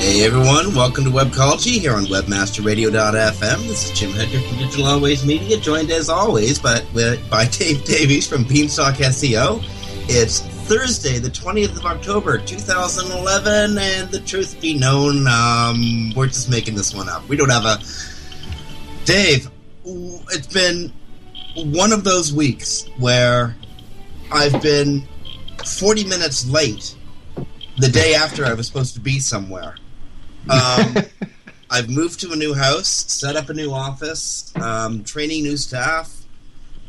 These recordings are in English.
Hey everyone, welcome to Webcology here on WebmasterRadio.fm. This is Jim Hedger from Digital Always Media, joined as always by, by Dave Davies from Beanstalk SEO. It's Thursday, the 20th of October, 2011, and the truth be known, um, we're just making this one up. We don't have a. Dave, it's been one of those weeks where I've been 40 minutes late the day after I was supposed to be somewhere. Um, I've moved to a new house, set up a new office, um, training new staff,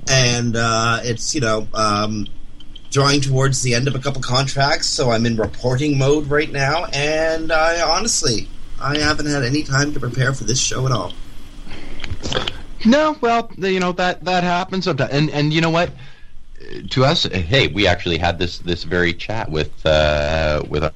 and uh, it's you know um, drawing towards the end of a couple contracts. So I'm in reporting mode right now, and I honestly I haven't had any time to prepare for this show at all. No, well, you know that that happens sometimes, and and you know what? To us, hey, we actually had this this very chat with uh, with our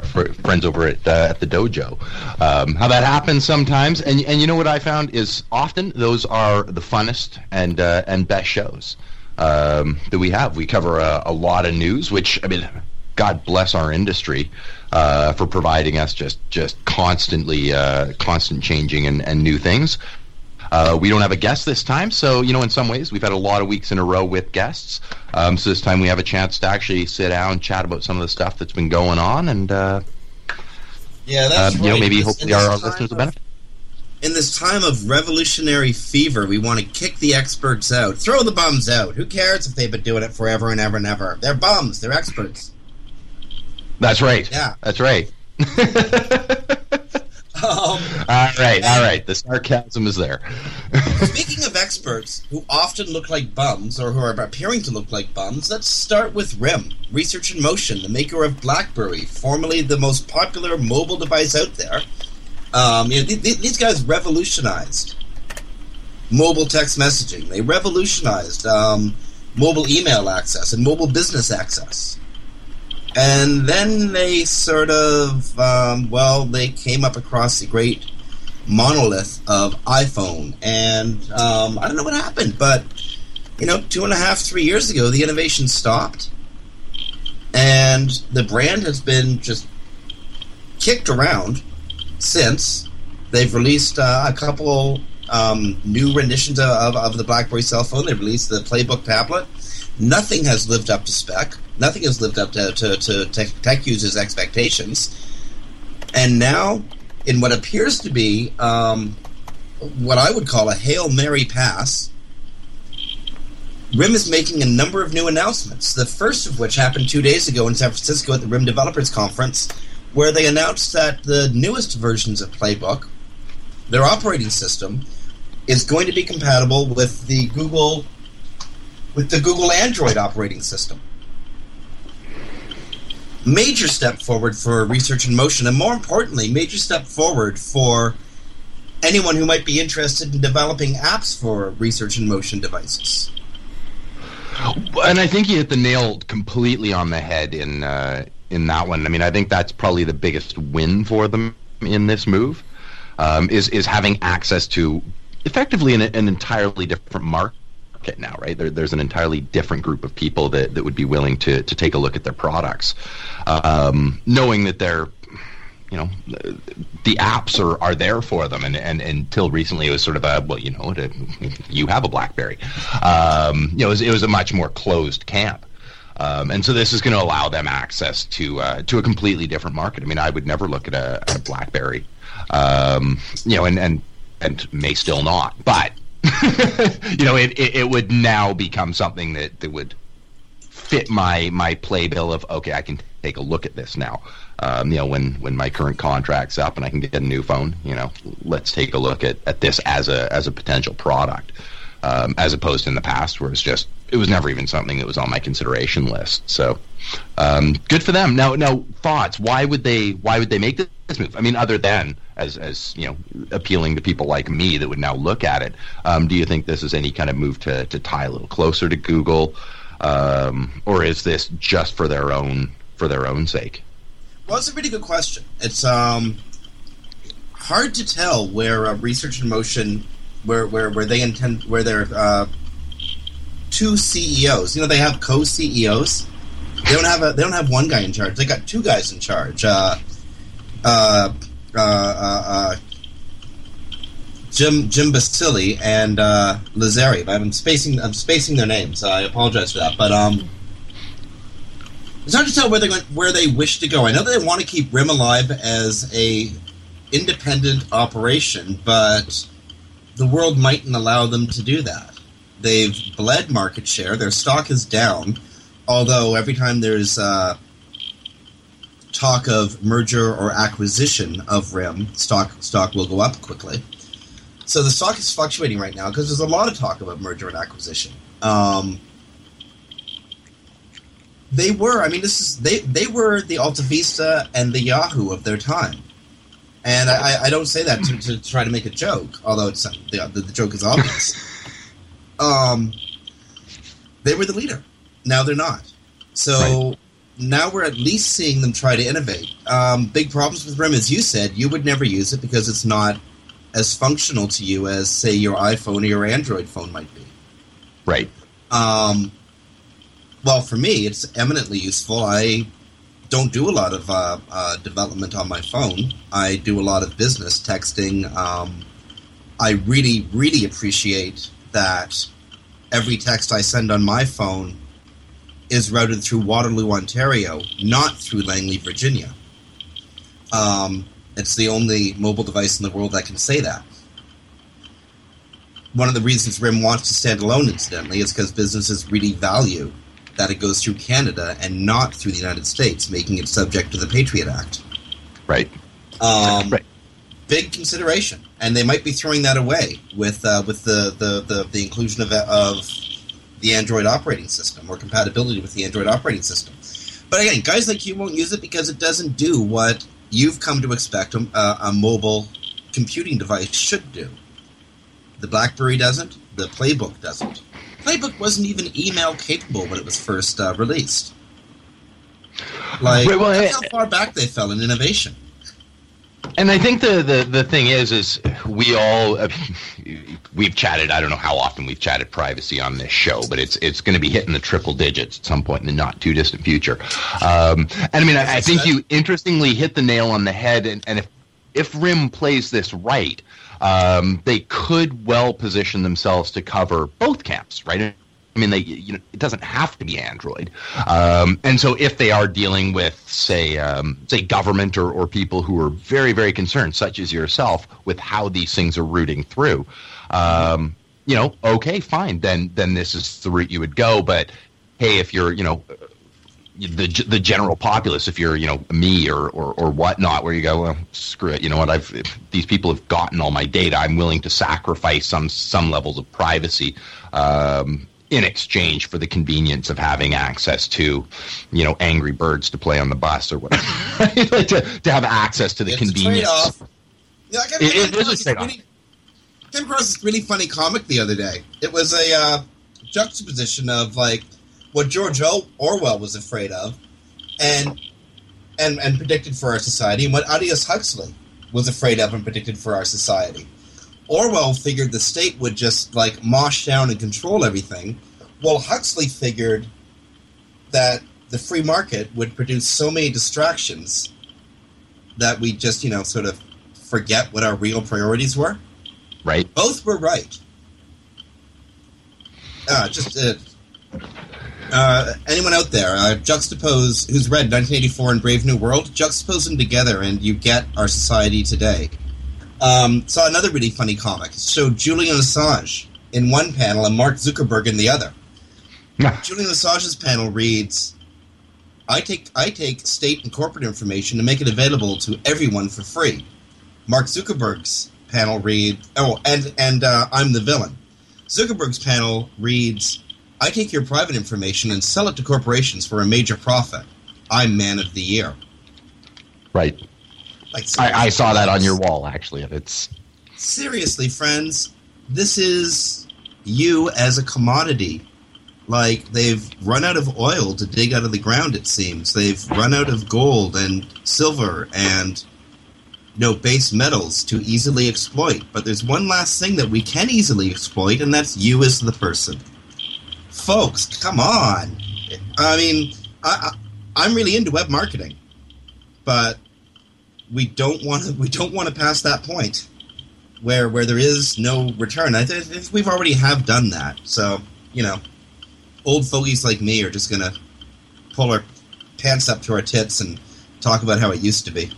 friends over at uh, at the dojo. Um, how that happens sometimes, and and you know what I found is often those are the funnest and uh, and best shows um, that we have. We cover a, a, lot of news, which I mean, God bless our industry uh, for providing us just just constantly uh, constant changing and, and new things. Uh, we don't have a guest this time, so you know, in some ways, we've had a lot of weeks in a row with guests. Um, so this time we have a chance to actually sit down, and chat about some of the stuff that's been going on, and uh, yeah, that's uh, right. You know, maybe hopefully our, our listeners will benefit. In this time of revolutionary fever, we want to kick the experts out, throw the bums out. Who cares if they've been doing it forever and ever and ever? They're bums. They're experts. That's right. Yeah, that's right. Um, all right, all right. The sarcasm is there. speaking of experts who often look like bums or who are appearing to look like bums, let's start with RIM, Research in Motion, the maker of BlackBerry, formerly the most popular mobile device out there. Um, you know, th- th- these guys revolutionized mobile text messaging. They revolutionized um, mobile email access and mobile business access and then they sort of um, well they came up across the great monolith of iphone. And um, i don't know what happened but you know two and a half three years ago the innovation stopped. And the brand has been just kicked around since. They've released uh, a couple um, new renditions of, of the blackberry cell phone. They've released the playbook tablet. Nothing has lived up to spec nothing has lived up to, to, to tech, tech users' expectations. And now, in what appears to be um, what I would call a Hail Mary pass, RIM is making a number of new announcements. The first of which happened two days ago in San Francisco at the RIM Developers Conference, where they announced that the newest versions of Playbook, their operating system, is going to be compatible with the Google with the Google Android operating system. Major step forward for research in motion, and more importantly, major step forward for anyone who might be interested in developing apps for research in motion devices. And I think you hit the nail completely on the head in uh, in that one. I mean, I think that's probably the biggest win for them in this move um, is is having access to effectively an, an entirely different market now, right? There, there's an entirely different group of people that, that would be willing to to take a look at their products, um, knowing that they're you know the apps are, are there for them. And, and, and until recently it was sort of a well you know you have a blackberry. Um, you know it was, it was a much more closed camp. Um, and so this is going to allow them access to uh, to a completely different market. I mean i would never look at a, a blackberry. Um, you know and, and and may still not. But you know it, it, it would now become something that, that would fit my my playbill of okay i can take a look at this now um, you know, when, when my current contract's up and I can get a new phone, you know, let's take a look at, at this as a as a potential product, um, as opposed to in the past where it's just it was never even something that was on my consideration list. So, um, good for them. Now, now thoughts? Why would they Why would they make this move? I mean, other than as as you know, appealing to people like me that would now look at it. Um, do you think this is any kind of move to to tie a little closer to Google, um, or is this just for their own for their own sake? Well, it's a really good question. It's um, hard to tell where uh, research in motion, where where where they intend, where they're uh, two CEOs. You know, they have co-CEOs. They don't have a. They don't have one guy in charge. They got two guys in charge. Uh, uh, uh, uh, uh Jim Jim Basile and uh, Lazzari. I'm spacing. I'm spacing their names. I apologize for that. But um, it's hard to tell where they where they wish to go. I know they want to keep RIM alive as a independent operation, but the world mightn't allow them to do that. They've bled market share. Their stock is down, although every time there's uh, talk of merger or acquisition of RIM, stock stock will go up quickly. So the stock is fluctuating right now because there's a lot of talk about merger and acquisition. Um, they were. I mean, this is they they were the Alta Vista and the Yahoo of their time. And I, I don't say that to, to try to make a joke, although it's the, the, the joke is obvious. um, they were the leader. Now they're not. So right. Now we're at least seeing them try to innovate. Um, big problems with RIM, as you said, you would never use it because it's not as functional to you as, say, your iPhone or your Android phone might be. Right. Um, well, for me, it's eminently useful. I don't do a lot of uh, uh, development on my phone. I do a lot of business texting. Um, I really, really appreciate that every text I send on my phone is routed through Waterloo, Ontario, not through Langley, Virginia. Um, it's the only mobile device in the world that can say that. One of the reasons RIM wants to stand alone, incidentally, is because businesses really value that it goes through Canada and not through the United States, making it subject to the Patriot Act. Right. Um, right. Big consideration, and they might be throwing that away with uh, with the, the, the, the, inclusion of, of the Android operating system or compatibility with the Android operating system. But again, guys like you won't use it because it doesn't do what you've come to expect a, a mobile computing device should do. The BlackBerry doesn't. The Playbook doesn't. Playbook wasn't even email capable when it was first uh, released. Like, right, well, that's how far back they fell in innovation. And I think the, the, the thing is, is we all we've chatted. I don't know how often we've chatted privacy on this show, but it's it's going to be hitting the triple digits at some point in the not too distant future. Um, and I mean, I, I think you interestingly hit the nail on the head. And, and if if RIM plays this right, um, they could well position themselves to cover both camps, right? I mean, they you know it doesn't have to be Android, um, and so if they are dealing with say um, say government or, or people who are very very concerned, such as yourself, with how these things are rooting through, um, you know, okay, fine, then then this is the route you would go. But hey, if you're, you know, the the general populace, if you're, you know, me or or, or whatnot, where you go, well, screw it, you know what? I've these people have gotten all my data. I'm willing to sacrifice some some levels of privacy. Um, in exchange for the convenience of having access to, you know, Angry Birds to play on the bus or whatever, like to, to have access to the convenience. It's convenience. Yeah, I came, It- it is a across this trade-off. really, came across this really funny comic the other day. It was a uh, juxtaposition of like what George o- Orwell was afraid of, and and and predicted for our society, and what Aldous Huxley was afraid of and predicted for our society. Orwell figured the state would just like mosh down and control everything, Well, Huxley figured that the free market would produce so many distractions that we just, you know, sort of forget what our real priorities were. right? Both were right. Uh, just uh, uh, anyone out there, uh, juxtapose who's read 1984 and Brave New World, juxtapose them together, and you get our society today. Um, saw another really funny comic. It showed Julian Assange in one panel and Mark Zuckerberg in the other. Julian Assange's panel reads, "I take I take state and corporate information and make it available to everyone for free." Mark Zuckerberg's panel reads, "Oh, and and uh, I'm the villain." Zuckerberg's panel reads, "I take your private information and sell it to corporations for a major profit. I'm man of the year." Right. Like I, I saw that on your wall actually, and it's Seriously, friends, this is you as a commodity. Like they've run out of oil to dig out of the ground. It seems they've run out of gold and silver and you know base metals to easily exploit. But there's one last thing that we can easily exploit, and that's you as the person. Folks, come on. I mean, I, I, I'm really into web marketing, but we don't want to. We don't want to pass that point where where there is no return. I th- think we've already have done that. So you know, old fogies like me are just gonna pull our pants up to our tits and talk about how it used to be.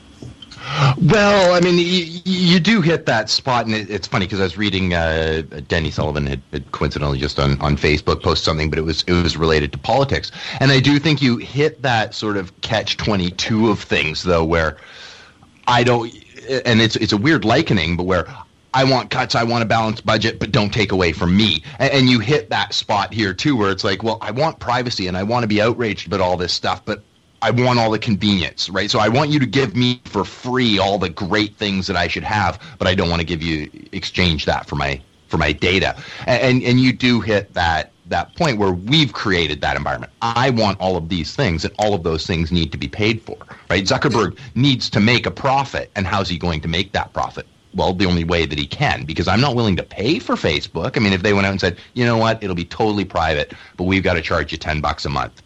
well. I mean, you, you do hit that spot, and it, it's funny because I was reading uh, Danny Sullivan had, had coincidentally just on, on Facebook post something, but it was it was related to politics, and I do think you hit that sort of catch twenty two of things though, where I don't, and it's it's a weird likening, but where I want cuts, I want a balanced budget, but don't take away from me. And, and you hit that spot here too, where it's like, well, I want privacy and I want to be outraged about all this stuff, but I want all the convenience, right? So I want you to give me for free all the great things that I should have, but I don't want to give you exchange that for my for my data. And and, and you do hit that that point where we've created that environment. I want all of these things, and all of those things need to be paid for, right? Zuckerberg needs to make a profit, and how's he going to make that profit? Well, the only way that he can, because I'm not willing to pay for Facebook. I mean, if they went out and said, you know what, it'll be totally private, but we've got to charge you ten bucks a month.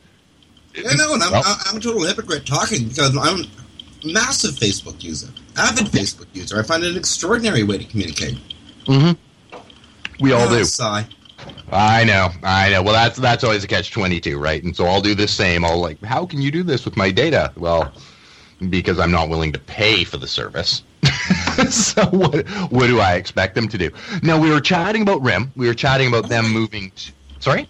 Yeah, no, and I'm, Well- I'm a total hypocrite talking because I'm a massive Facebook user, avid Facebook user. I find it an extraordinary way to communicate. We all Ah, do. Sigh. I know, I know. Well, that's that's always a catch twenty two, right? And so I'll do the same. I'll like, how can you do this with my data? Well, because I'm not willing to pay for the service. so what what do I expect them to do? Now we were chatting about RIM. We were chatting about them moving. To, sorry.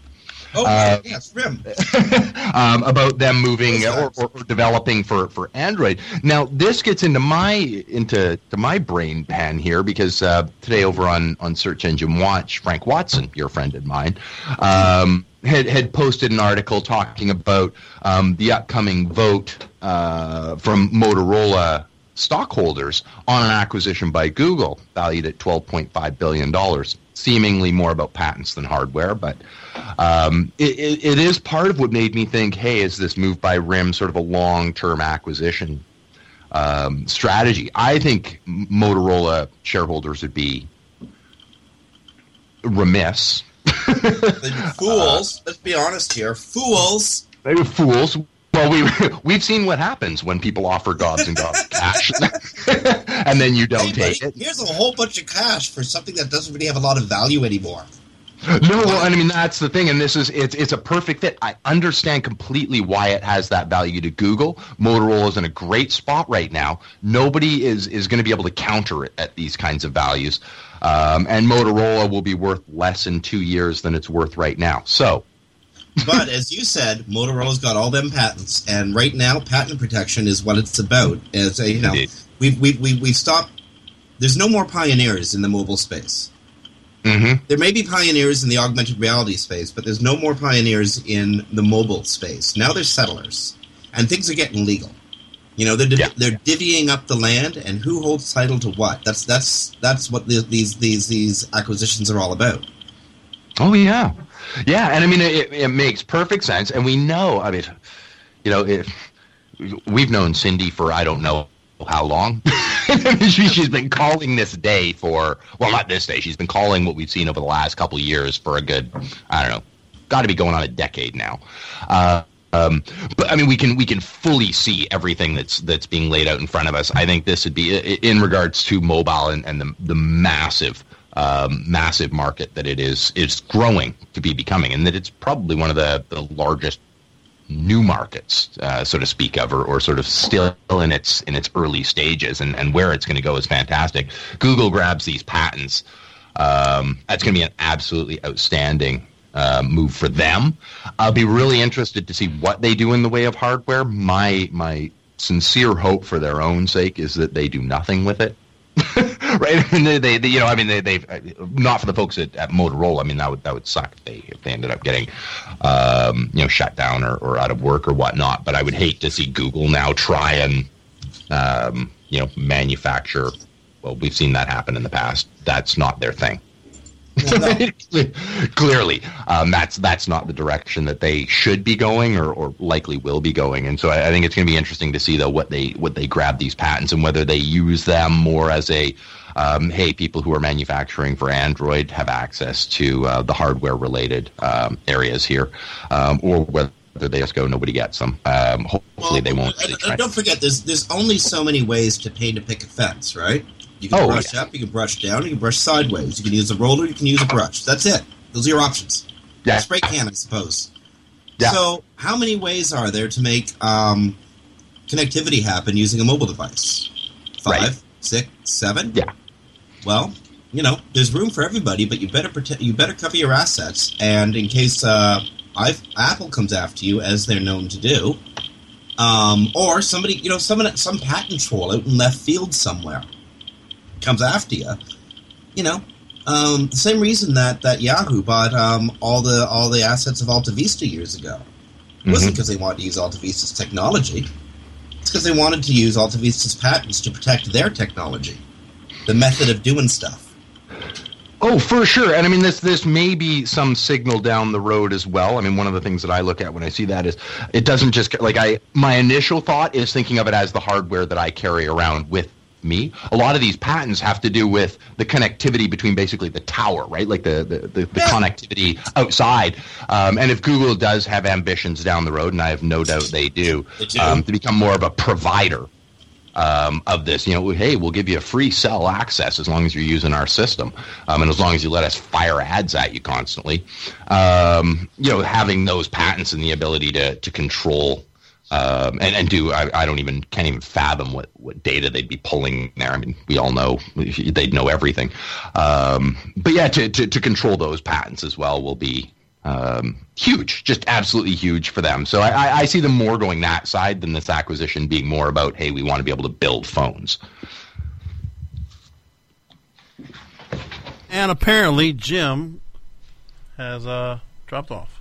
Oh, Uh, yes, Rim. um, about them moving or, or, or developing for, for Android. Now this gets into my into to my brain pan here because uh, today over on, on Search Engine Watch, Frank Watson, your friend of mine, um, had had posted an article talking about um, the upcoming vote uh, from Motorola stockholders on an acquisition by Google valued at $12.5 billion. Seemingly more about patents than hardware, but um, it, it, it is part of what made me think, hey, is this move by RIM sort of a long term acquisition um, strategy? I think Motorola shareholders would be remiss. Fools. let's be honest here. Fools. They were fools. Well, we we've seen what happens when people offer gobs and gobs of cash, and then you don't Hey, buddy, take it. here's a whole bunch of cash for something that doesn't really have a lot of value anymore. No, well, I mean that's the thing, and this is it's it's a perfect fit. I understand completely why it has that value to Google. Motorola is in a great spot right now. Nobody is is going to be able to counter it at these kinds of values, um, and Motorola will be worth less in two years than it's worth right now. So, but as you said, Motorola's got all them patents, and right now, patent protection is what it's about. As a, you know, Indeed. we've we've we've, we've stopped. There's no more pioneers in the mobile space. mhm. There may be pioneers in the augmented reality space, but there's no more pioneers in the mobile space. Now there's settlers, and things are getting legal. You know, they're div- Yeah. they're divvying up the land, and who holds title to what? That's that's that's what the, these these these acquisitions are all about. Oh yeah, yeah, and I mean it, it makes perfect sense, and we know. I mean, you know, if we've known Cindy for I don't know how long. She, she's been calling this day for well, not this day. She's been calling what we've seen over the last couple years for a good I don't know, got to be going on a decade now. Uh, um, but I mean, we can we can fully see everything that's that's being laid out in front of us. I think this would be in regards to mobile and, and the the massive um, massive market that it is is growing to be becoming, and that it's probably one of the the largest new markets, uh, so to speak of, or, or sort of still in its in its early stages, and, and where it's going to go is fantastic. Google grabs these patents. Um, that's going to be an absolutely outstanding uh, move for them. I'll be really interested to see what they do in the way of hardware. My my sincere hope for their own sake is that they do nothing with it. right? I mean, they, they, they, you know, I mean, they, they've not for the folks at, at Motorola. I mean, that would that would suck if they if they ended up getting, um, you know, shut down or, or out of work or whatnot. But I would hate to see Google now try and, um, you know, manufacture. Well, we've seen that happen in the past. That's not their thing. Clearly, um, that's that's not the direction that they should be going, or, or likely will be going. And so I, I think it's going to be interesting to see though what they what they grab these patents and whether they use them more as a um, hey, people who are manufacturing for Android have access to uh, the hardware related um, areas here, um, or whether they just go nobody gets them. Um, hopefully, they won't. And, try- and don't forget, there's there's only so many ways to paint a picket fence, right? You can Oh, brush up, you can brush down, you can brush sideways. You can use a roller, you can use a brush. That's it. Those are your options. Yeah. Spray can, I suppose. Yeah. So, how many ways are there to make um, connectivity happen using a mobile device? Five, Right. six, seven. Yeah. Well, you know, there's room for everybody, but you better protect. You better cover your assets, and in case uh, Apple comes after you, as they're known to do, um, or somebody, you know, someone, some patent troll out in left field somewhere comes after you, you know, um, the same reason that, that Yahoo bought um, all the all the assets of Alta Vista years ago. It wasn't because they wanted to use Alta Vista's technology. It's because they wanted to use Alta Vista's patents to protect their technology, the method of doing stuff. Oh, for sure. And I mean, this this may be some signal down the road as well. I mean, one of the things that I look at when I see that is it doesn't just like I my initial thought is thinking of it as the hardware that I carry around with me. A lot of these patents have to do with the connectivity between basically the tower, right? Like the the, the, the Yeah. connectivity outside. Um, and if Google does have ambitions down the road, and I have no doubt they do, They do. Um, to become more of a provider um, of this. You know, hey, we'll give you a free cell access as long as you're using our system, um, and as long as you let us fire ads at you constantly. Um, you know, having those patents and the ability to to control. Um, and, and do I, I don't even can't even fathom what, what data they'd be pulling there. I mean, we all know they'd know everything. Um, but yeah, to, to, to control those patents as well will be um, huge, just absolutely huge for them. So I, I, I see them more going that side than this acquisition being more about, hey, we want to be able to build phones. And apparently, Jim has uh, dropped off.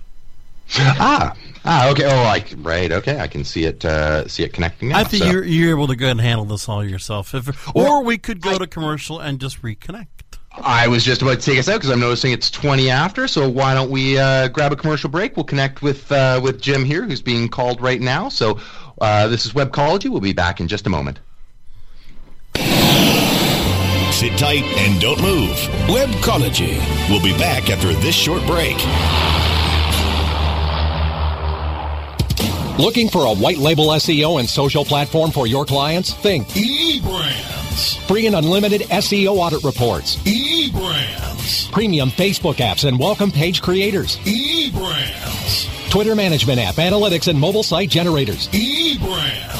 ah, ah, okay. Oh, I right. Okay, I can see it. Uh, see it connecting. Now, I think so- you're, you're able to go ahead and handle this all yourself. If, or Well, we could go to commercial and just reconnect. I was just about to take us out because I'm noticing it's 20 after. So why don't we uh, grab a commercial break? We'll connect with uh, with Jim here, who's being called right now. So uh, this is Webcology. We'll be back in just a moment. Sit tight and don't move. Webcology. We'll be back after this short break. Looking for a white label SEO and social platform for your clients? Think eBrandz. free and unlimited SEO audit reports, eBrandz. Premium Facebook apps and welcome page creators. eBrandz. Twitter management app, analytics, and mobile site generators. eBrandz.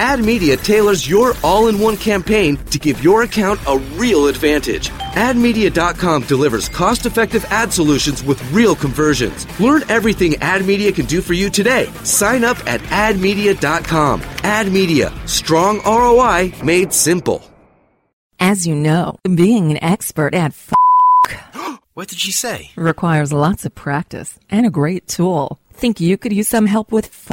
AdMedia tailors your all-in-one campaign to give your account a real advantage. AdMedia.com delivers cost-effective ad solutions with real conversions. Learn everything AdMedia can do for you today. Sign up at AdMedia.com. AdMedia, strong ROI made simple. As you know, being an expert at f- What did she say? requires lots of practice and a great tool. Think you could use some help with f-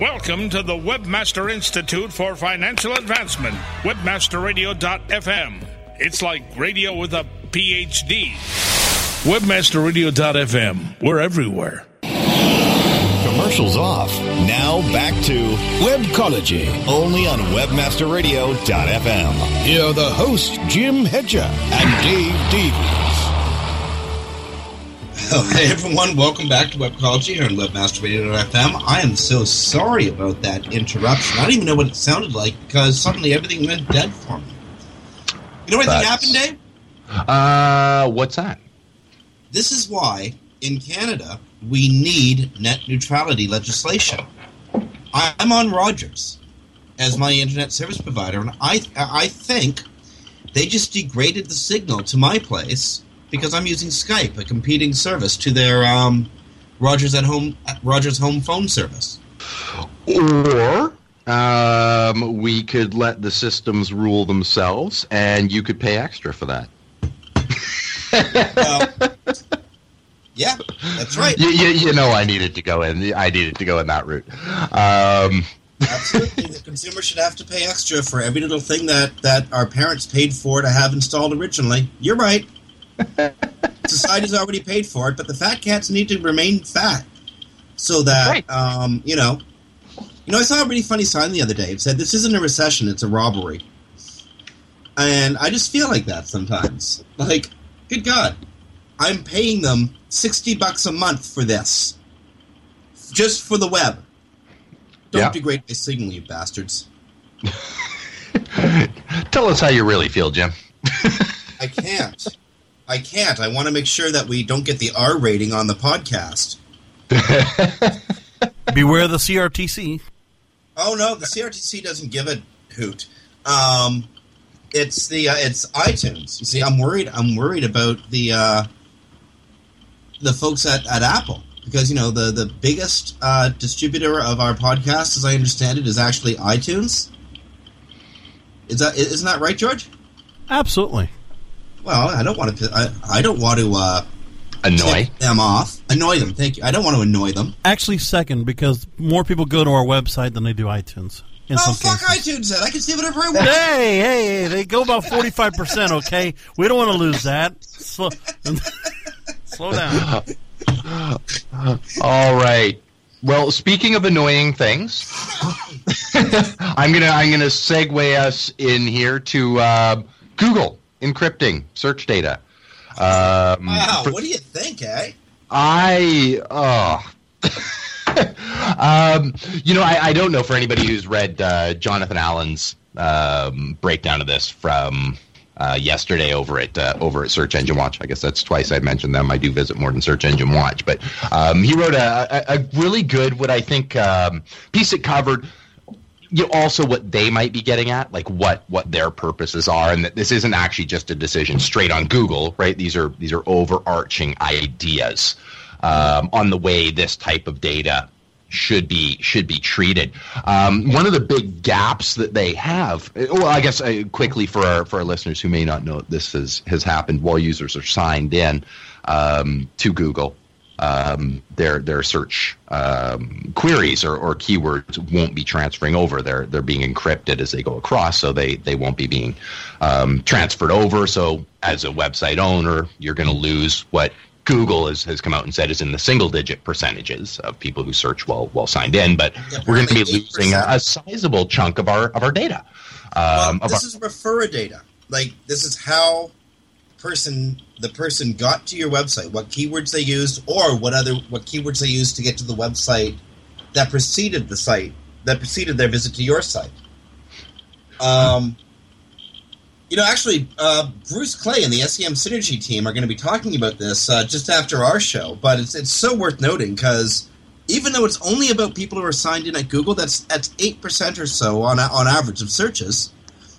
Welcome to the Webmaster Institute for Financial Advancement, webmasterradio.fm. It's like radio with a PhD. Webmasterradio.fm. We're everywhere. Commercials off. Now back to Webcology. only on webmasterradio.fm. Here are the hosts, Jim Hedger and Dave Davies. Hey everyone, welcome back to Webcology here on WebmasterRadio.fm. I am so sorry about that interruption. I don't even know what it sounded like because suddenly everything went dead for me. You know what That's- happened, Dave? Uh, what's that? This is why in Canada we need net neutrality legislation. I'm on Rogers as my internet service provider, and I I think they just degraded the signal to my place because I'm using Skype, a competing service to their um, Rogers at home Rogers home phone service. Or um, we could let the systems rule themselves, and you could pay extra for that. Yeah, that's right. You, you, you know, I needed to go in. I needed to go in that route. Um, Absolutely, the consumer should have to pay extra for every little thing that that our parents paid for to have installed originally. You're right. Society's already paid for it, but the fat cats need to remain fat, so that um, you know. You know, I saw a really funny sign the other day. It said, "This isn't a recession; it's a robbery." And I just feel like that sometimes. Like, good God, I'm paying them sixty bucks a month for this, just for the web. Don't Yeah. degrade my signal, you bastards. tell us how you really feel, Jim. I can't. I can't. I want to make sure that we don't get the R rating on the podcast. Beware the CRTC. Oh no, the CRTC doesn't give a hoot. Um, it's the uh, it's iTunes. You see, I'm worried. I'm worried about the uh, the folks at, at Apple because you know the the biggest uh, distributor of our podcast, as I understand it, is actually iTunes. Is that isn't that right, George? Absolutely. Well, I don't want to. I, I don't want to uh, Annoy. them off. Annoy them. Thank you. I don't want to annoy them. Actually, second because more people go to our website than they do iTunes. In oh some fuck cases. iTunes! Then I can see whatever I want. Hey, hey, hey! They go about forty-five percent. Okay, we don't want to lose that. Slow, slow down. All right. Well, speaking of annoying things, I'm gonna I'm gonna segue us in here to uh, Google encrypting search data. Um, Wow, for- what do you think, eh? I uh, Um, you know, I, I don't know for anybody who's read uh, Jonathan Allen's um, breakdown of this from uh, yesterday over at uh, over at Search Engine Watch. I guess that's twice I've mentioned them. I do visit more than Search Engine Watch, but um, he wrote a, a, a really good, what I think, um, piece that covered you know, also what they might be getting at, like what what their purposes are, and that this isn't actually just a decision straight on Google, right? These are these are overarching ideas um, on the way this type of data should be should be treated. Um, one of the big gaps that they have, well, I guess uh, quickly for our for our listeners who may not know, this has has happened while users are signed in um, to Google. Um, their their search um, queries or, or keywords won't be transferring over. They're they're being encrypted as they go across, so they they won't be being um, transferred over. So as a website owner, you're going to lose what Google has, has come out and said is in the single digit percentages of people who search while while signed in, but we're going to be losing a, a, sizable chunk of our of our data. Um, well, this is referrer data. Like this is how person the person got to your website, what keywords they used, or what other what keywords they used to get to the website that preceded the site that preceded their visit to your site. Um, you know, actually, uh, Bruce Clay and the SEM Synergy team are going to be talking about this uh, just after our show. But it's it's so worth noting because even though it's only about people who are signed in at Google, that's that's eight percent or so on on average of searches.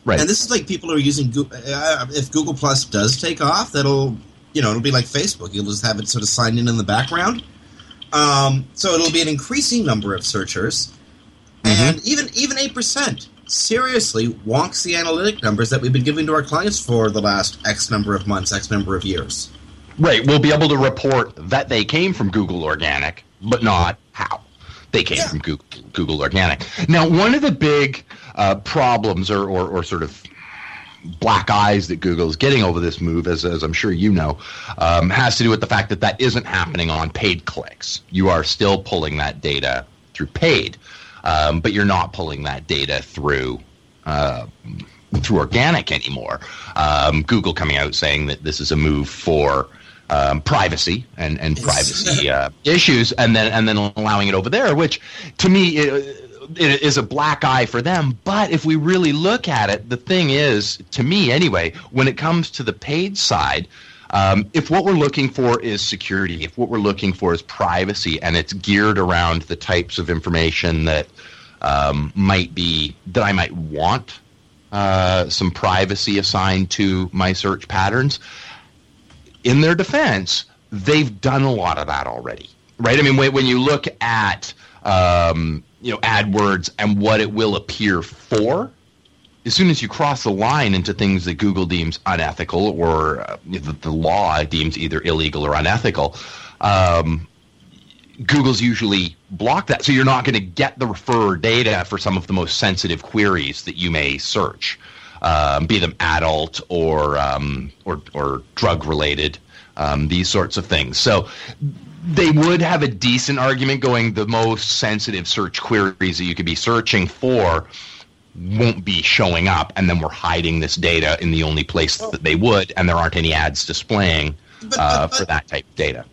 Right. And this is like people are using Google. Uh, if Google Plus does take off, that'll you know it'll be like Facebook. You'll just have it sort of signed in in the background. Um, so it'll be an increasing number of searchers, mm-hmm. and even even eight percent seriously wonks the analytic numbers that we've been giving to our clients for the last X number of months, X number of years. Right. We'll be able to report that they came from Google Organic, but not how they came yeah. from Google, Google Organic. Now, one of the big uh, problems or, or, or, sort of black eyes that Google is getting over this move, as, as I'm sure you know, um, has to do with the fact that that isn't happening on paid clicks. You are still pulling that data through paid um, but you're not pulling that data through. Uh, through organic anymore. Um, Google coming out saying that this is a move for um, privacy and, and privacy uh, issues, and then and then allowing it over there, which to me is a black eye for them. But if we really look at it, the thing is, to me anyway, when it comes to the paid side, um, if what we're looking for is security, if what we're looking for is privacy, and it's geared around the types of information that um, might be that I might want uh, some privacy assigned to my search patterns, in their defense, they've done a lot of that already, right? I mean, when, when you look at um, you know AdWords and what it will appear for, as soon as you cross the line into things that Google deems unethical or uh, the, the, law deems either illegal or unethical, um, Google's usually block that. So you're not going to get the referrer data for some of the most sensitive queries that you may search, um, be them adult or um, or, or drug related, um, these sorts of things. So they would have a decent argument going the most sensitive search queries that you could be searching for won't be showing up, and then we're hiding this data in the only place that they would, and there aren't any ads displaying but, but, uh, for that type of data.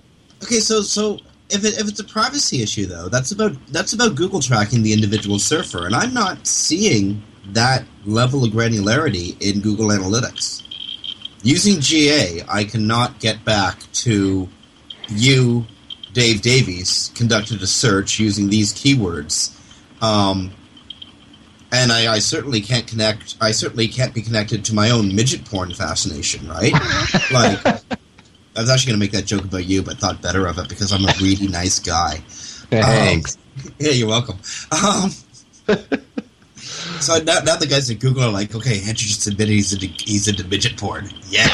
Okay, so so if it, if it's a privacy issue though, that's about that's about Google tracking the individual surfer, and I'm not seeing that level of granularity in Google Analytics. Using GA, I cannot get back to you, Dave Davies, conducted a search using these keywords. Um, and I, I, certainly can't connect. I certainly can't be connected to my own midget porn fascination, right? like, I was actually going to make that joke about you, but thought better of it because I'm a really nice guy. Thanks. Um, yeah, you're welcome. Um, so now, now the guys at Google are like, okay, Andrew just admitted he's into, he's into midget porn. Yeah.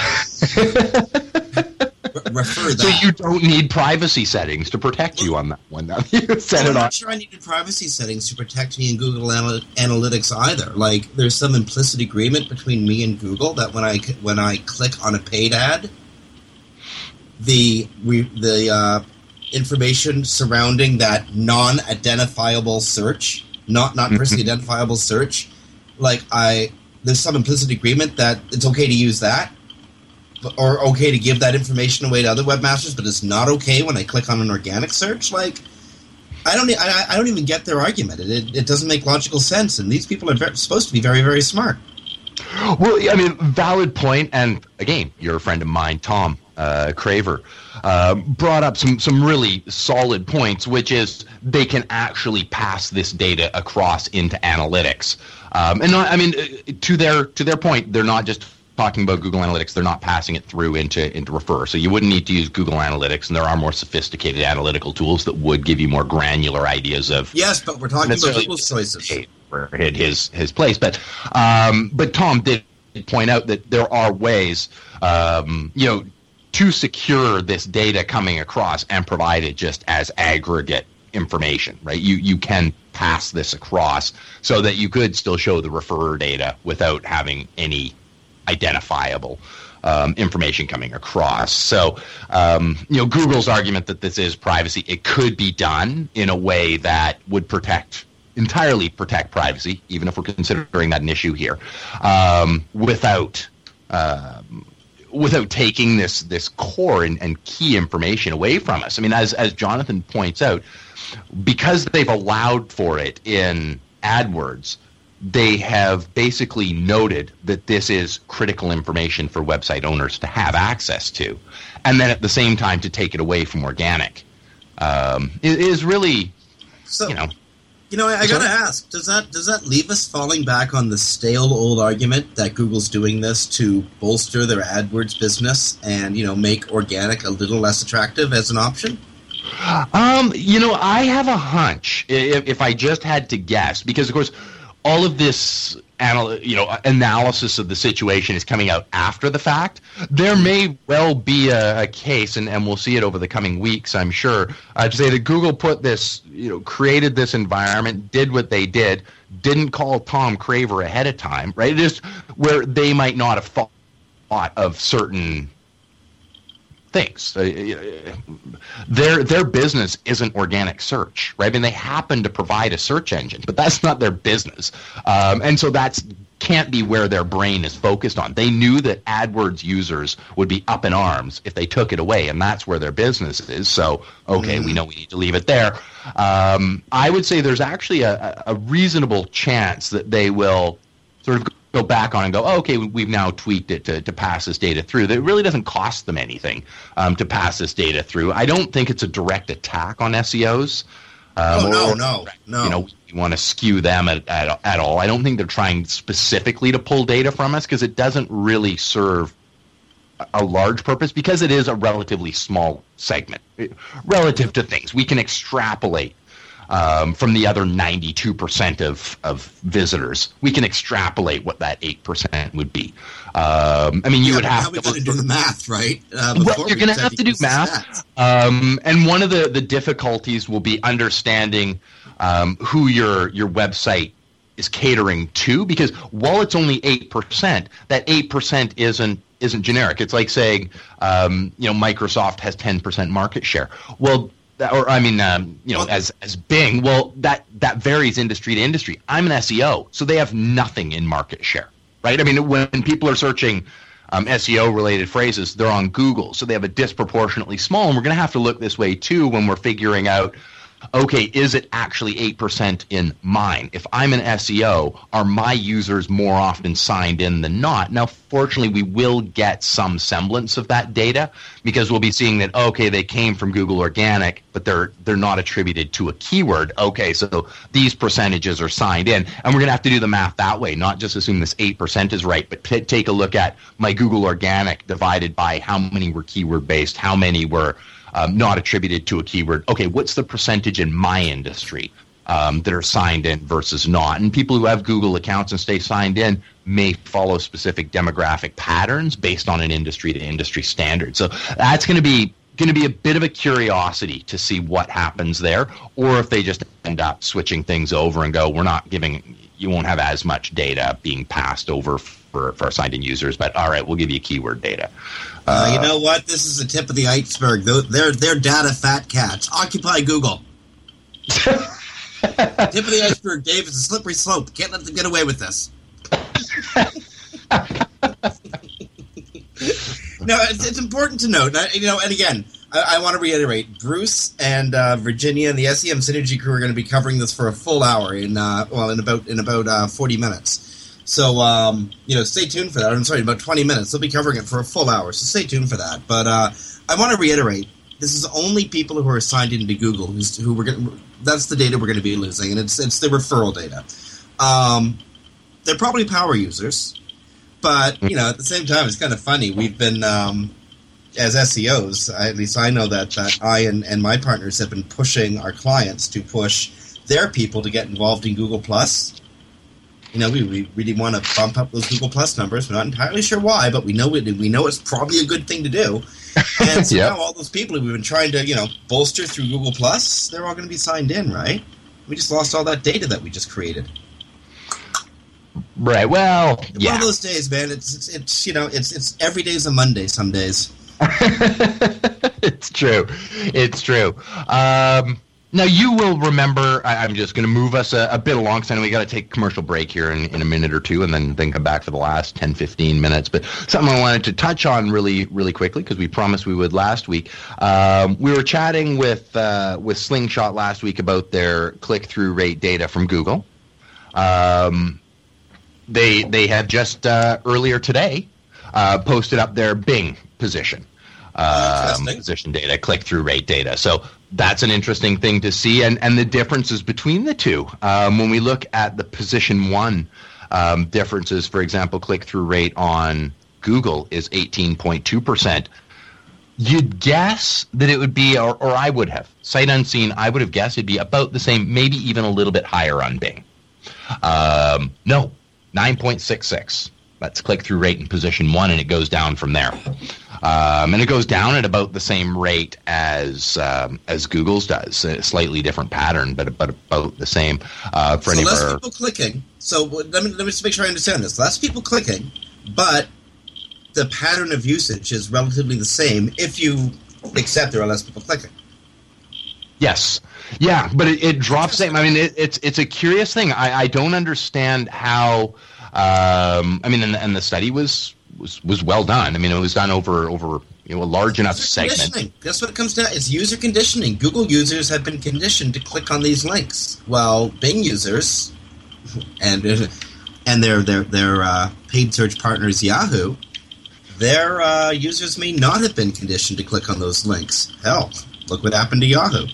refer that. So you don't need privacy settings to protect you on that one. Now you set I'm on. not sure I needed privacy settings to protect me in Google Analytics either. Like, there's some implicit agreement between me and Google that when I when I click on a paid ad, the we, the uh, information surrounding that non-identifiable search, not not personally mm-hmm. identifiable search, like I there's some implicit agreement that it's okay to use that or okay to give that information away to other webmasters, but it's not okay when I click on an organic search. Like, I don't. I, I don't even get their argument. It, it, doesn't make logical sense. And these people are supposed to be very, very smart. Well, I mean, valid point. And again, you're a friend of mine, Tom uh, Craver, uh, brought up some some really solid points, which is they can actually pass this data across into analytics. Um, and not, I mean, uh, to their to their point, they're not just talking about Google Analytics. They're not passing it through into into Refer. So you wouldn't need to use Google Analytics, and there are more sophisticated analytical tools that would give you more granular ideas of Yes, but we're talking about Google's choices. hit his his place. But um, but Tom did point out that there are ways, um, you know, to secure this data coming across and provide it just as aggregate information. Right? You you can pass this across so that you could still show the referrer data without having any identifiable um, information coming across. So, um, you know, Google's argument that this is privacy, it could be done in a way that would protect entirely protect privacy, even if we're considering that an issue here, um, without. Um, without taking this this core and, and key information away from us. I mean, as as Jonathan points out, because they've allowed for it in AdWords, they have basically noted that this is critical information for website owners to have access to, and then at the same time to take it away from organic. Um, it is really, So, you know, You know, I, I gotta ask: Does that does that leave us falling back on the stale old argument that Google's doing this to bolster their AdWords business and you know make organic a little less attractive as an option? Um, you know, I have a hunch. If, if I just had to guess, because of course, all of this, anal- you know, analysis of the situation is coming out after the fact. There may well be a, a case, and, and we'll see it over the coming weeks, I'm sure, uh, to say that Google put this, you know, created this environment, did what they did, didn't call Tom Craver ahead of time, right? Just where they might not have thought of certain things. Uh, their their business isn't organic search, right? I mean, they happen to provide a search engine, but that's not their business, um, and so that's can't be where their brain is focused on. They knew that AdWords users would be up in arms if they took it away, and that's where their business is. So, okay, we know we need to leave it there. Um, I would say there's actually a, a reasonable chance that they will sort of go back on and go, oh, okay, we've now tweaked it to, to pass this data through. That really doesn't cost them anything um, to pass this data through. I don't think it's a direct attack on SEOs. Um, Oh, no, or- no, no. You know, we want to skew them at, at, at all. I don't think they're trying specifically to pull data from us because it doesn't really serve a- a large purpose because it is a relatively small segment eh, relative to things. We can extrapolate um, from the other 92% of, of visitors. We can extrapolate what that 8% would be. Um, I mean, you Yeah, would have to do the math, right? Uh, well, you're going to have to do math. Um, and one of the, the difficulties will be understanding um, who your your website is catering to, because while it's only eight percent, that eight percent isn't isn't generic. It's like saying, um, you know, Microsoft has ten percent market share. Well, that, or I mean, um, you know, as as Bing. Well, that that varies industry to industry. I'm an SEO, so they have nothing in market share, right? I mean, when people are searching um, SEO related phrases, they're on Google, so they have a disproportionately small. And we're going to have to look this way too when we're figuring out. Okay, is it actually 8% in mine? If I'm an SEO, are my users more often signed in than not? Now, fortunately, we will get some semblance of that data because we'll be seeing that, okay, they came from Google Organic, but they're, they're not attributed to a keyword. Okay, so these percentages are signed in. And we're going to have to do the math that way, not just assume this 8% is right, but t- take a look at my Google Organic divided by how many were keyword based, how many were um, not attributed to a keyword. Okay, what's the percentage in my industry um, that are signed in versus not? And people who have Google accounts and stay signed in may follow specific demographic patterns based on an industry to industry standard. So that's going to be going to be a bit of a curiosity to see what happens there, or if they just end up switching things over and go, we're not giving, you won't have as much data being passed over for, for signed in users, but all right, we'll give you keyword data. Uh, you know what? This is the tip of the iceberg. They're, they're, they're data fat cats. Occupy Google. tip of the iceberg, Dave. It's a slippery slope. Can't let them get away with this. no, it's, it's important to note. You know, and again, I, I want to reiterate: Bruce and uh, Virginia and the SEM Synergy crew are going to be covering this for a full hour in uh, well, in about in about uh, forty minutes. So um, you know, stay tuned for that. I'm sorry, about twenty minutes. They'll be covering it for a full hour, so stay tuned for that. But uh, I want to reiterate: this is only people who are signed into Google who we're going. That's the data we're going to be losing, and it's it's the referral data. Um, they're probably power users, but you know, at the same time, it's kind of funny. We've been um, as SEOs, at least I know that, that I and, and my partners have been pushing our clients to push their people to get involved in Google Plus. You know, we, we really want to bump up those Google Plus numbers. We're not entirely sure why, but we know it, we know it's probably a good thing to do. And so Yep. now all those people who we've been trying to, you know, bolster through Google Plus, they're all going to be signed in, right? We just lost all that data that we just created. Right. Well, One yeah. of those days, man. It's, it's it's you know it's it's every day's a Monday. Some days. it's true. It's true. Um, now you will remember. I, I'm just going to move us a, a bit along. 'cause I know we got to take a commercial break here in, in a minute or two, and then then come back for the last 10, 15 minutes. But something I wanted to touch on really, really quickly because we promised we would last week. Um, we were chatting with uh, with Slingshot last week about their click through rate data from Google. Um, they they had just uh, earlier today uh, posted up their Bing position um, position data, click through rate data. So that's an interesting thing to see, and and the differences between the two. Um, when we look at the position one um, differences, for example, click through rate on Google is eighteen point two percent. You'd guess that it would be, or, or I would have, sight unseen, I would have guessed it'd be about the same, maybe even a little bit higher on Bing. Um, no, 9.66. That's click through rate in position one, and it goes down from there. Um, and it goes down at about the same rate as um, as Google's does. A slightly different pattern, but but about the same uh, for so any less people clicking. So let me let me just make sure I understand this. Less people clicking, but the pattern of usage is relatively the same if you accept there are less people clicking. Yes. Yeah, but it, it drops same. I mean, it, it's it's a curious thing. I, I don't understand how. Um, I mean, and, and the study was, was was well done. I mean, it was done over over you know a large enough segment. That's what it comes down. It's user conditioning. Google users have been conditioned to click on these links, while Bing users and and their their their uh, paid search partners Yahoo, their uh, users may not have been conditioned to click on those links. Hell, look what happened to Yahoo.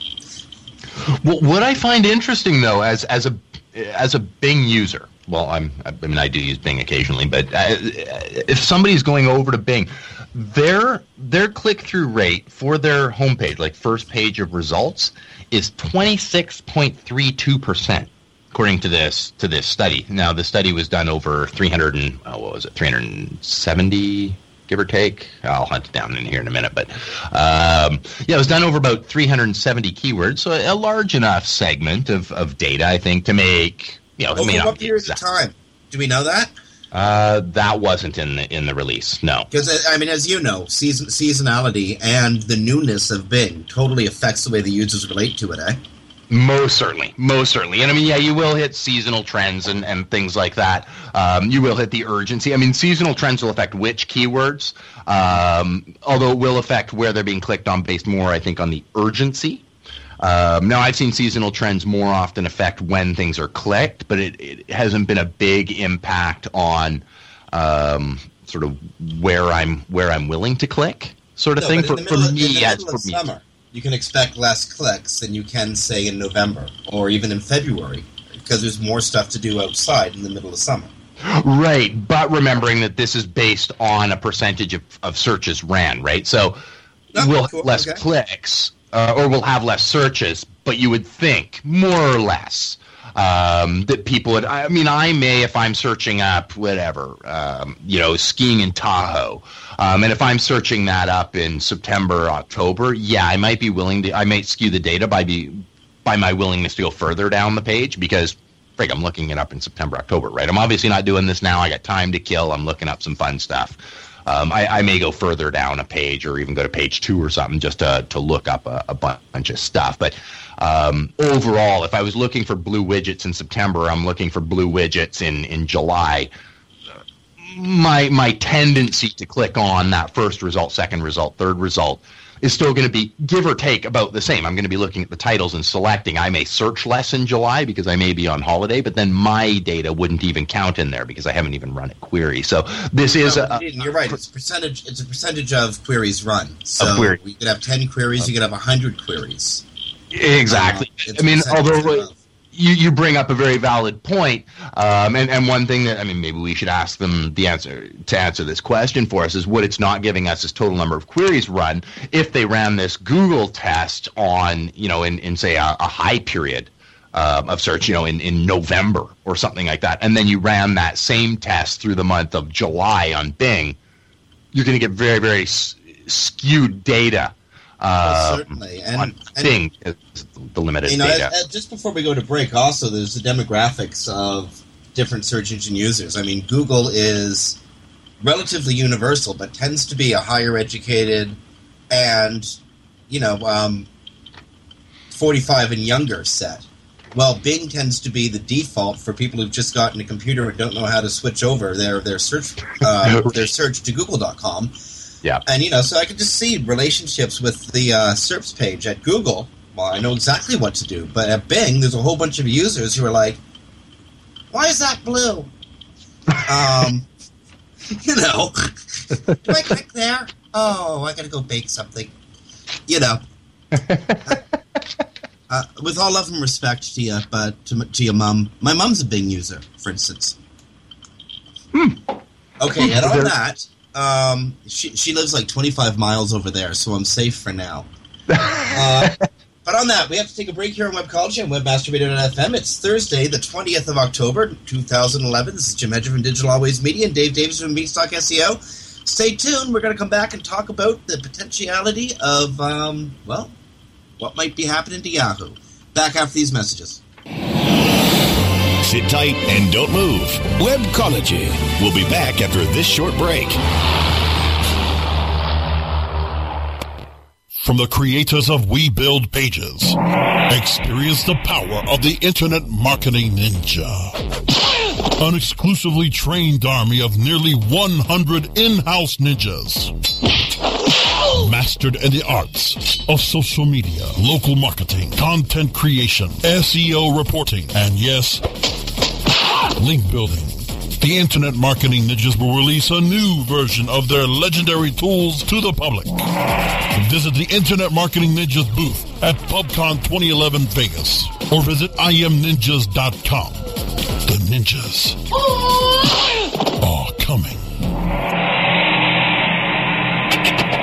Well, what I find interesting though, as as a as a Bing user, well, I'm I mean I do use Bing occasionally, but uh, if somebody's going over to Bing, their their click through rate for their homepage, like first page of results, is twenty six point three two percent. According to this to this study, now the study was done over 300 and oh, what was it, 370 give or take. I'll hunt it down in here in a minute, but um, yeah, it was done over about 370 keywords, so a large enough segment of, of data, I think, to make know. it may Over what period of time? Do we know that? Uh, that wasn't in the in the release. No. Because I mean, as you know, season seasonality and the newness of Bing totally affects the way the users relate to it. Eh? Most certainly, most certainly, and I mean, yeah, you will hit seasonal trends and, and things like that. Um, you will hit the urgency. I mean, seasonal trends will affect which keywords, um, although it will affect where they're being clicked on based more, I think, on the urgency. Um, now, I've seen seasonal trends more often affect when things are clicked, but it, it hasn't been a big impact on um, sort of where I'm where I'm willing to click, sort of No, thing. For, for middle, me, in the yeah, middle it's of for me. summer, you can expect less clicks than you can say in November or even in February because there's more stuff to do outside in the middle of summer. Right, but remembering that this is based on a percentage of, of searches ran, right? So we'll have less okay. clicks uh, or we'll have less searches, but you would think more or less um, that people would. I mean, I may if I'm searching up whatever, um, you know, skiing in Tahoe, um, and if I'm searching that up in September, October, yeah, I might be willing to. I might skew the data by be by my willingness to go further down the page because frig, I'm looking it up in September, October, right? I'm obviously not doing this now. I got time to kill. I'm looking up some fun stuff. Um, I, I may go further down a page or even go to page two or something just to, to look up a, a bunch of stuff. But um, overall, if I was looking for blue widgets in September, I'm looking for blue widgets in, in July. my my tendency to click on that first result, second result, third result is still going to be give or take about the same. I'm going to be looking at the titles and selecting. I may search less in July because I may be on holiday, but then my data wouldn't even count in there because I haven't even run a query. So this is a, you're right. It's a percentage. It's a percentage of queries run. So query. we could have ten queries. You could have hundred queries. Exactly. Uh, I mean, although you, you bring up a very valid point, um, and, and one thing that I mean, maybe we should ask them the answer to answer this question for us is what it's not giving us is total number of queries run. If they ran this Google test on, you know, in, in say a, a high period um, of search, you know, in, in November or something like that, and then you ran that same test through the month of July on Bing, you're going to get very, very s- skewed data. Well, um, certainly. And- on and- Bing, is the limited You know, data. uh, uh, just before we go to break, also there's the demographics of different search engine users. I mean, Google is relatively universal, but tends to be a higher educated and you know um, 45 and younger set. Well, Bing tends to be the default for people who've just gotten a computer and don't know how to switch over their their search uh, their search to Google.com. Yeah. And you know, so I could just see relationships with the uh, SERPs page at Google. Well, I know exactly what to do, but at Bing, there's a whole bunch of users who are like, "Why is that blue?" um, you know, do I click there? Oh, I gotta go bake something. You know. Uh, with all love and respect to you, but to, to your mom, my mom's a Bing user, for instance. Hmm. Okay, and on that, um, she she lives like 25 miles over there, so I'm safe for now. Uh, but on that, we have to take a break here on Webcology and WebmasterRadio.fm. It's Thursday, the 20th of October, 2011. This is Jim Hedger from Digital Always Media and Dave Davies from Beanstalk SEO. Stay tuned. We're going to come back and talk about the potentiality of, um, well, what might be happening to Yahoo. Back after these messages. Sit tight and don't move. Webcology. We'll be back after this short break. From the creators of We Build Pages, experience the power of the Internet Marketing Ninja. An exclusively trained army of nearly 100 in-house ninjas. Mastered in the arts of social media, local marketing, content creation, SEO reporting, and yes, link building. The Internet Marketing Ninjas will release a new version of their legendary tools to the public. Visit the Internet Marketing Ninjas booth at PubCon 2011 Vegas or visit imninjas.com. The ninjas oh! are coming.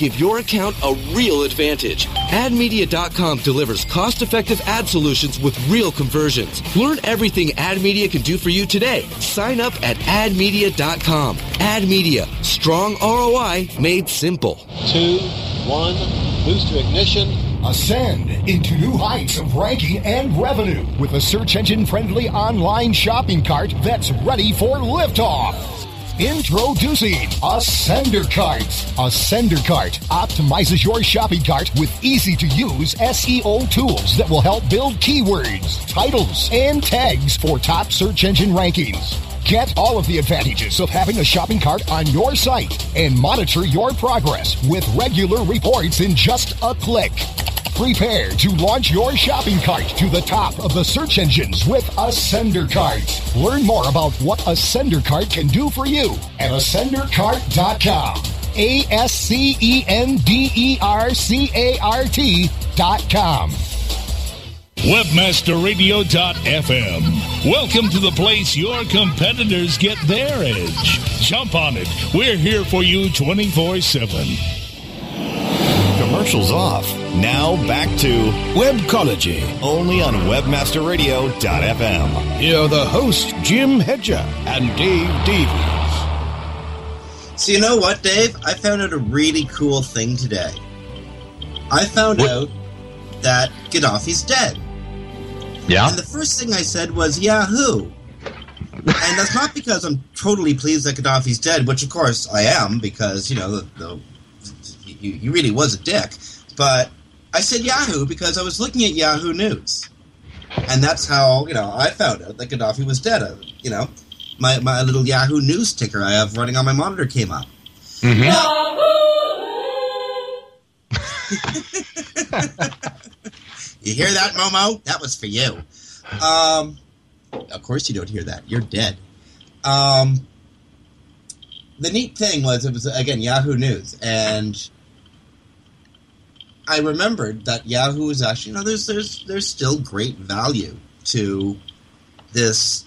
give your account a real advantage. AdMedia.com delivers cost-effective ad solutions with real conversions. Learn everything AdMedia can do for you today. Sign up at AdMedia.com. AdMedia, strong ROI made simple. Two, one, boost to ignition. Ascend into new heights of ranking and revenue with a search engine friendly online shopping cart that's ready for liftoff. Introducing Ascender Cart. Ascender Cart optimizes your shopping cart with easy to use SEO tools that will help build keywords, titles, and tags for top search engine rankings. Get all of the advantages of having a shopping cart on your site and monitor your progress with regular reports in just a click. Prepare to launch your shopping cart to the top of the search engines with Ascender Cart. Learn more about what Ascender Cart can do for you at ascendercart.com. A S C E N D E R C A R T dot com. Webmasterradio.fm. Welcome to the place your competitors get their edge. Jump on it. We're here for you 24 7. Commercials off. Now back to Webcology, only on WebmasterRadio.fm. Here are the hosts, Jim Hedger and Dave Davies. So you know what, Dave? I found out a really cool thing today. I found out that Gaddafi's dead. Yeah. And the first thing I said was Yahoo. and that's not because I'm totally pleased that Gaddafi's dead, which of course I am, because you know the, the, he, he really was a dick. But I said Yahoo because I was looking at Yahoo News, and that's how you know I found out that Gaddafi was dead. Uh, you know, my my little Yahoo News ticker I have running on my monitor came up. You hear that, Momo? That was for you. Um, of course you don't hear that. You're dead. Um, the neat thing was it was again Yahoo News, and I remembered that Yahoo is actually you know there's there's there's still great value to this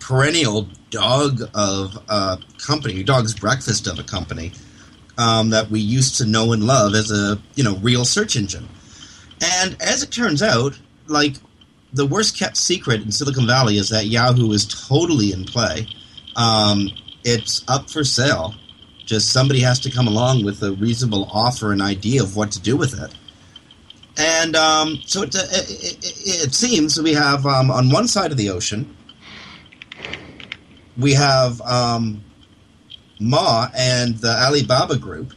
perennial dog of a company, dog's breakfast of a company um, that we used to know and love as a you know real search engine. And as it turns out, like the worst kept secret in Silicon Valley is that Yahoo is totally in play. Um, it's up for sale. Just somebody has to come along with a reasonable offer and idea of what to do with it. And um, so it, it, it, it seems we have um, on one side of the ocean, we have um, Ma and the Alibaba Group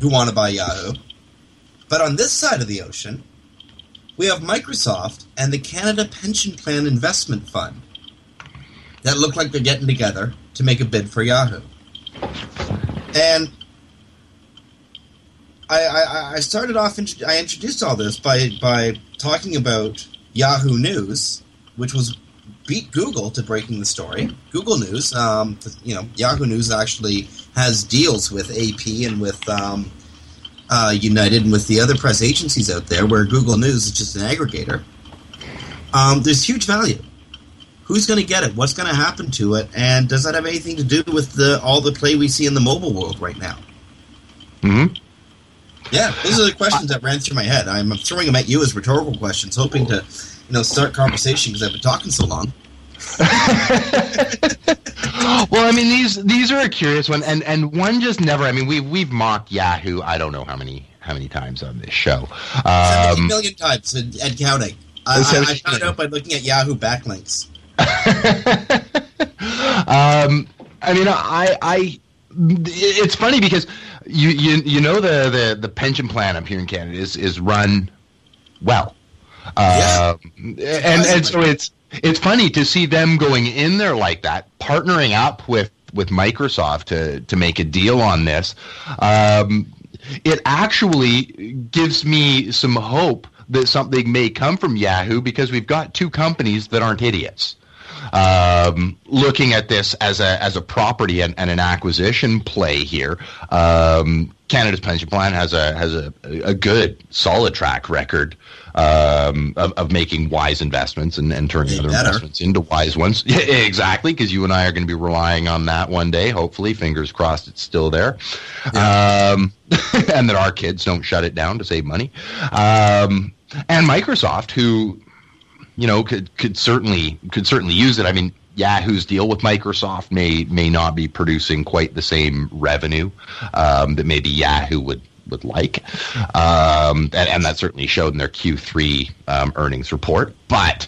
who want to buy Yahoo. But on this side of the ocean, we have Microsoft and the Canada Pension Plan Investment Fund that look like they're getting together to make a bid for Yahoo. And I, I, I started off, I introduced all this by, by talking about Yahoo News, which was beat Google to breaking the story. Google News, um, you know, Yahoo News actually has deals with AP and with um, uh, United and with the other press agencies out there, where Google News is just an aggregator. Um, there's huge value. Who's going to get it? What's going to happen to it? And does that have anything to do with the all the play we see in the mobile world right now? hmm Yeah, those are the questions that ran through my head. I'm throwing them at you as rhetorical questions, hoping to, you know, start conversation because I've been talking so long. well, I mean these these are a curious one, and and one just never. I mean we we've mocked Yahoo. I don't know how many how many times on this show. Seventy Um, million times and, and counting. I, I, I found out by looking at Yahoo backlinks. um, I mean, I, I, it's funny because you, you, you know, the, the, the pension plan up here in Canada is, is run well. Um, and, and so it's, it's funny to see them going in there like that, partnering up with, with Microsoft to, to make a deal on this. Um, it actually gives me some hope that something may come from Yahoo because we've got two companies that aren't idiots um, looking at this as a as a property and, and an acquisition play here. Um, Canada's pension plan has a has a, a good solid track record um, of, of making wise investments and, and turning other better. investments into wise ones. Yeah, exactly, because you and I are going to be relying on that one day. Hopefully, fingers crossed, it's still there, um, and that our kids don't shut it down to save money. Um, and Microsoft, who you know could could certainly could certainly use it. I mean, Yahoo's deal with Microsoft may may not be producing quite the same revenue um, that maybe Yahoo would would like, um, and, and that certainly showed in their Q3 um, earnings report. But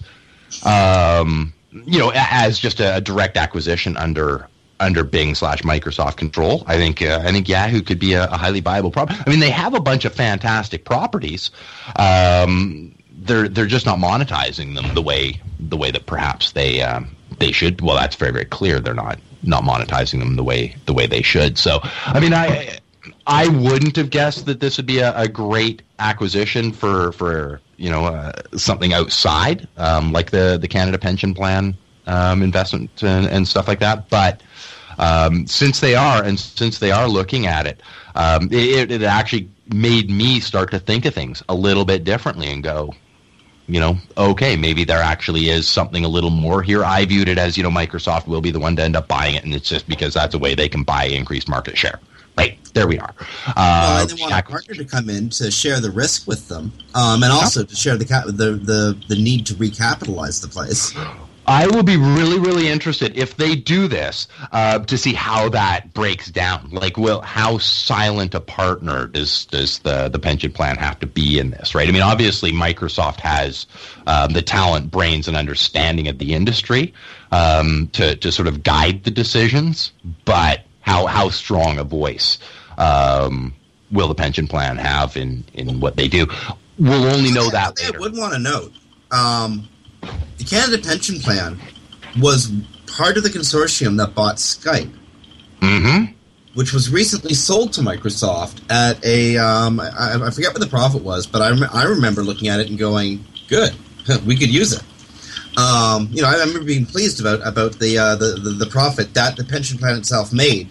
um, you know, as just a, direct acquisition under under Bing slash Microsoft control, I think uh, I think Yahoo could be a, a highly viable problem. I mean, they have a bunch of fantastic properties. Um, they're they're just not monetizing them the way the way that perhaps they um, they should. Well, that's very very clear. They're not not monetizing them the way the way they should. So, I mean, I I wouldn't have guessed that this would be a, a great acquisition for for you know uh, something outside um, like the the Canada Pension Plan um, investment and, and stuff like that. But um, since they are and since they are looking at it, um, it, it actually made me start to think of things a little bit differently and go, you know, okay, maybe there actually is something a little more here. I viewed it as, you know, Microsoft will be the one to end up buying it, and it's just because that's a way they can buy increased market share. Right, there we are. well, Uh, and they want a partner to come in to share the risk with them, um, and also to share the, cap- the the the need to recapitalize the place. I will be really, really interested if they do this uh, to see how that breaks down. Like, will how silent a partner does does the the pension plan have to be in this? Right. I mean, obviously, Microsoft has um, the talent, brains, and understanding of the industry um, to to sort of guide the decisions, but how how strong a voice um, will the pension plan have in in what they do? We'll only know that I later. would want to know. um, Canada Pension Plan was part of the consortium that bought Skype, Mm-hmm. which was recently sold to Microsoft at a um, I, I forget what the profit was, but I, rem- I remember looking at it and going, "Good, we could use it." Um, you know, I remember being pleased about about the, uh, the, the the profit that the pension plan itself made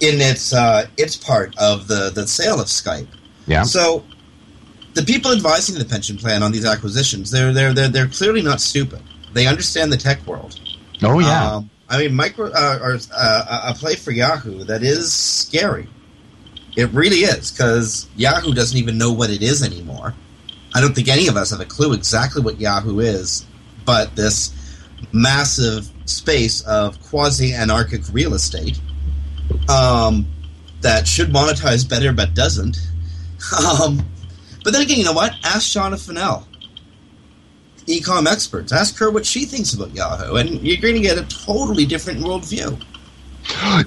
in its uh, its part of the the sale of Skype. Yeah. So the people advising the pension plan on these acquisitions, they're they're they're, they're clearly not stupid. They understand the tech world. Oh yeah. Um, I mean, micro uh, or uh, a play for Yahoo that is scary. It really is because Yahoo doesn't even know what it is anymore. I don't think any of us have a clue exactly what Yahoo is, but this massive space of quasi-anarchic real estate um, that should monetize better but doesn't. Um, but then again, you know what? Ask Shauna Fennell, ecom experts. Ask her what she thinks about Yahoo, and you're going to get a totally different worldview.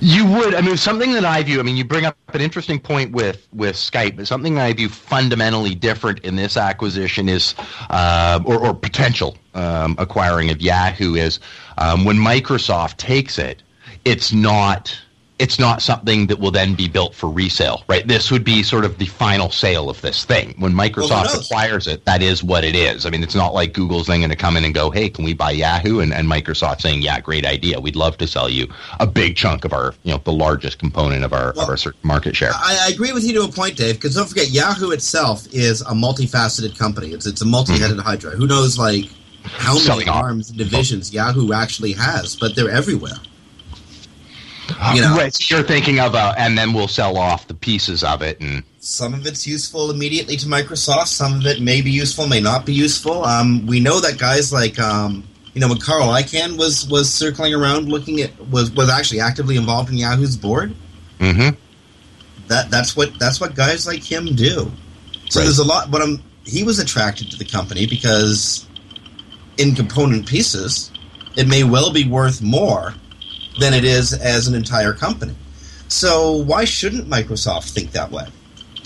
You would. I mean, something that I view. I mean, you bring up an interesting point with with Skype. But something I view fundamentally different in this acquisition is, uh, or, or potential um, acquiring of Yahoo is um, when Microsoft takes it, it's not. It's not something that will then be built for resale, right? This would be sort of the final sale of this thing. When Microsoft knows? acquires it, that is what it is. I mean, it's not like Google's then going to come in and go, "Hey, can we buy Yahoo?" and, and Microsoft saying, "Yeah, great idea. We'd love to sell you a big chunk of our, you know, the largest component of our of our market share." I, I agree with you to a point, Dave, because don't forget, Yahoo itself is a multifaceted company. It's it's a multi-headed mm-hmm. hydra. Who knows, like how many Selling off. arms and divisions Yahoo actually has? But they're everywhere. You know, right. So you're thinking of, uh, and then we'll sell off the pieces of it, and some of it's useful immediately to Microsoft. Some of it may be useful, may not be useful. Um, we know that guys like um, you know when Carl Icahn was was circling around looking at was was actually actively involved in Yahoo's board. mm-hmm. That that's what that's what guys like him do. So Right. there's a lot. But um, he was attracted to the company because in component pieces, it may well be worth more than it is as an entire company. So why shouldn't Microsoft think that way?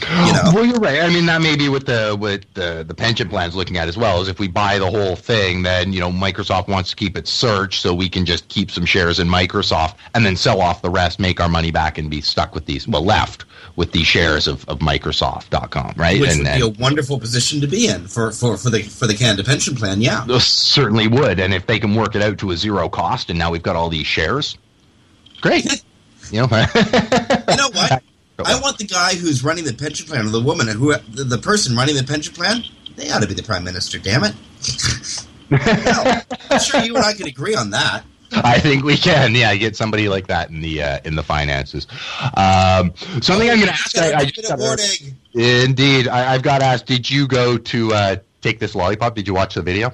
You know? Well, you're right. I mean, that may be what the what the the pension plan's looking at as well. Is if we buy the whole thing, then you know Microsoft wants to keep its search, so we can just keep some shares in Microsoft and then sell off the rest, make our money back, and be stuck with these. Well, left with these shares of, of Microsoft.com, right? Which and would and be a wonderful position to be in for, for, for the for the Canada pension plan. Yeah, certainly would. And if they can work it out to a zero cost, and now we've got all these shares, great. you know, you know what? I want the guy who's running the pension plan, or the woman, who the, person running the pension plan. They ought to be the prime minister. Damn it! I'm sure you and I can agree on that. I think we can. Yeah, get somebody like that in the uh, in the finances. Um, something I'm going to ask. I, I just got. Indeed, I, I've got to ask. Did you go to uh, take this lollipop? Did you watch the video?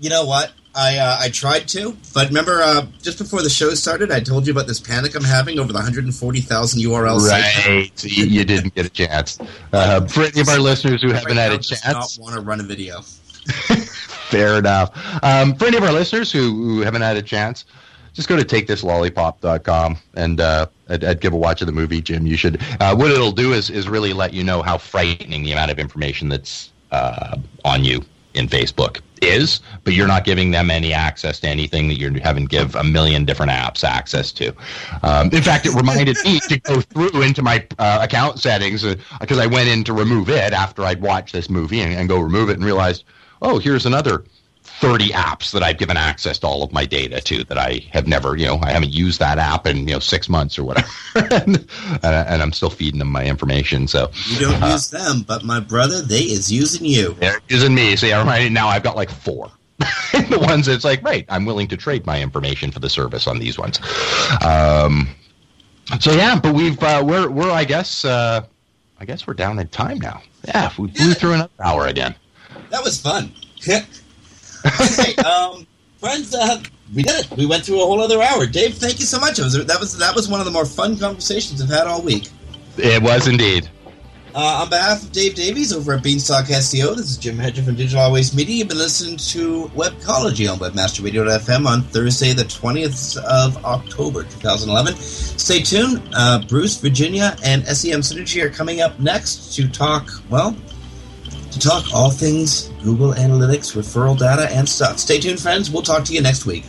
You know what? I uh, I tried to, but remember, uh, just before the show started, I told you about this panic I'm having over the 140,000 URLs. Right, you, you didn't get a chance. Uh, for any of our listeners who haven't had a chance, not want to run a video. Fair enough. Um, for any of our listeners who, who haven't had a chance, just go to takethislollipop.com and uh, I'd, I'd give a watch of the movie, Jim. You should. Uh, what it'll do is, is really let you know how frightening the amount of information that's uh, on you in Facebook is, but you're not giving them any access to anything that you haven't give a million different apps access to. Um, in fact, it reminded me to go through into my uh, account settings because I went in to remove it after I'd watched this movie and, and go remove it and realized, oh, here's another 30 apps that I've given access to all of my data to that I have never, you know, I haven't used that app in, you know, six months or whatever. and, and I'm still feeding them my information. So You don't uh, use them, but my brother, they is using you. they're using me. See, I'm right now I've got like four. the ones that's like, right, I'm willing to trade my information for the service on these ones. Um, so yeah, but we've uh, we're we're I guess uh, I guess we're down in time now. Yeah, we blew through another hour again. That was fun. okay, um, friends, uh, we did it. We went through a whole other hour. Dave, thank you so much. It was, that was that was one of the more fun conversations I've had all week. It was indeed. Uh, on behalf of Dave Davies over at Beanstalk SEO, this is Jim Hedger from Digital Always Media. You've been listening to Webcology on WebmasterRadio.fm on Thursday, the 20th of October, 2011. Stay tuned. Uh, Bruce, Virginia, and SEM Synergy are coming up next to talk, well, to talk all things Google Analytics, referral data, and stuff. Stay tuned, friends. We'll talk to you next week.